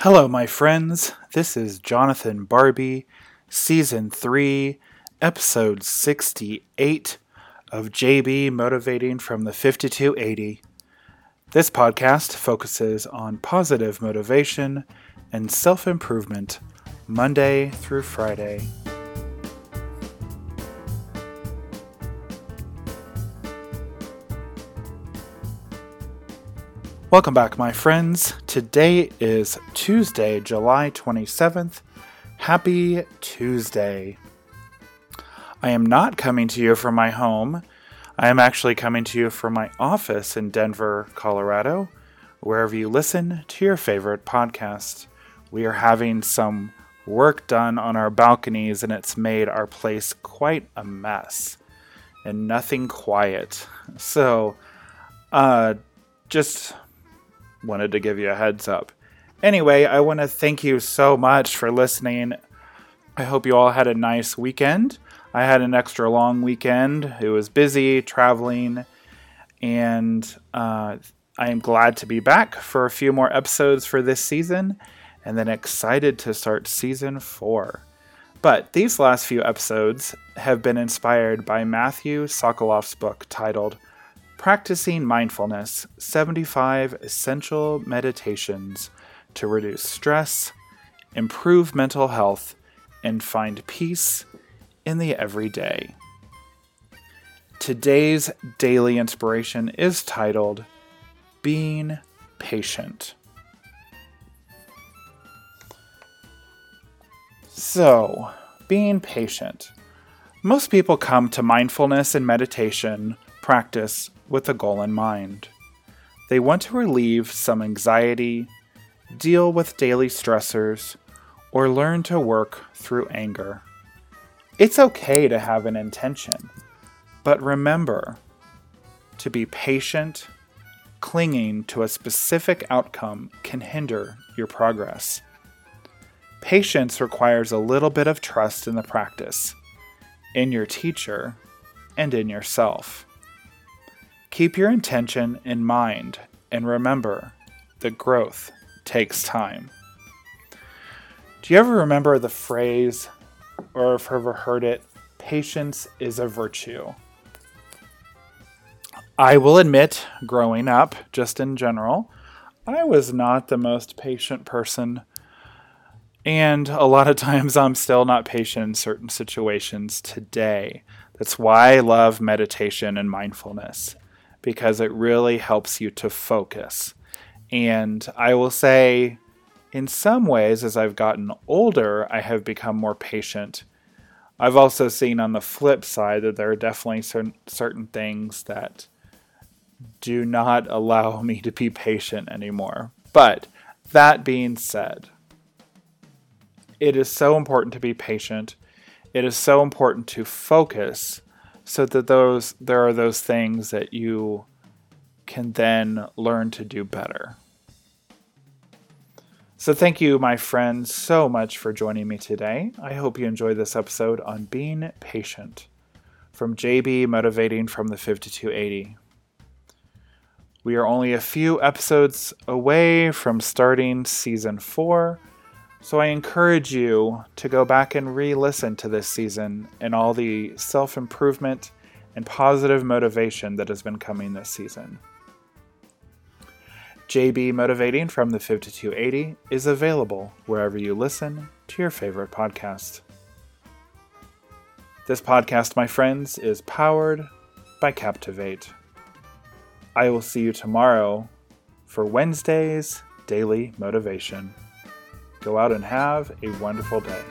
Hello, my friends. This is Jonathan Barbie, Season 3, Episode 68 of JB Motivating from the 5280. This podcast focuses on positive motivation and self improvement Monday through Friday. Welcome back, my friends. Today is Tuesday, July 27th. Happy Tuesday. I am not coming to you from my home. I am actually coming to you from my office in Denver, Colorado, wherever you listen to your favorite podcast. We are having some work done on our balconies, and it's made our place quite a mess and nothing quiet. So, uh, just wanted to give you a heads up. Anyway, I want to thank you so much for listening. I hope you all had a nice weekend. I had an extra long weekend. It was busy traveling, and uh, I am glad to be back for a few more episodes for this season, and then excited to start season four. But these last few episodes have been inspired by Matthew Sockolov's book titled Practicing Mindfulness 75 Essential Meditations to Reduce Stress, Improve Mental Health, and Find Peace in the Everyday. Today's daily inspiration is titled Being Patient. So, being patient. Most people come to mindfulness and meditation practice with a goal in mind. They want to relieve some anxiety, deal with daily stressors, or learn to work through anger. It's okay to have an intention, but remember to be patient, clinging to a specific outcome can hinder your progress. Patience requires a little bit of trust in the practice, in your teacher, and in yourself. Keep your intention in mind and remember that growth takes time. Do you ever remember the phrase, or have ever heard it, patience is a virtue? I will admit, growing up, just in general, I was not the most patient person. And a lot of times I'm still not patient in certain situations today. That's why I love meditation and mindfulness because it really helps you to focus. And I will say, in some ways, as I've gotten older, I have become more patient. I've also seen on the flip side that there are definitely certain, certain things that do not allow me to be patient anymore. But that being said, it is so important to be patient. It is so important to focus so that those there are those things that you can then learn to do better. So, thank you, my friends, so much for joining me today. I hope you enjoyed this episode on being patient from JB Motivating from the 5280. We are only a few episodes away from starting season four, so I encourage you to go back and re listen to this season and all the self improvement and positive motivation that has been coming this season. JB Motivating from the 5280 is available wherever you listen to your favorite podcast. This podcast, my friends, is powered by Captivate. I will see you tomorrow for Wednesday's Daily Motivation. Go out and have a wonderful day.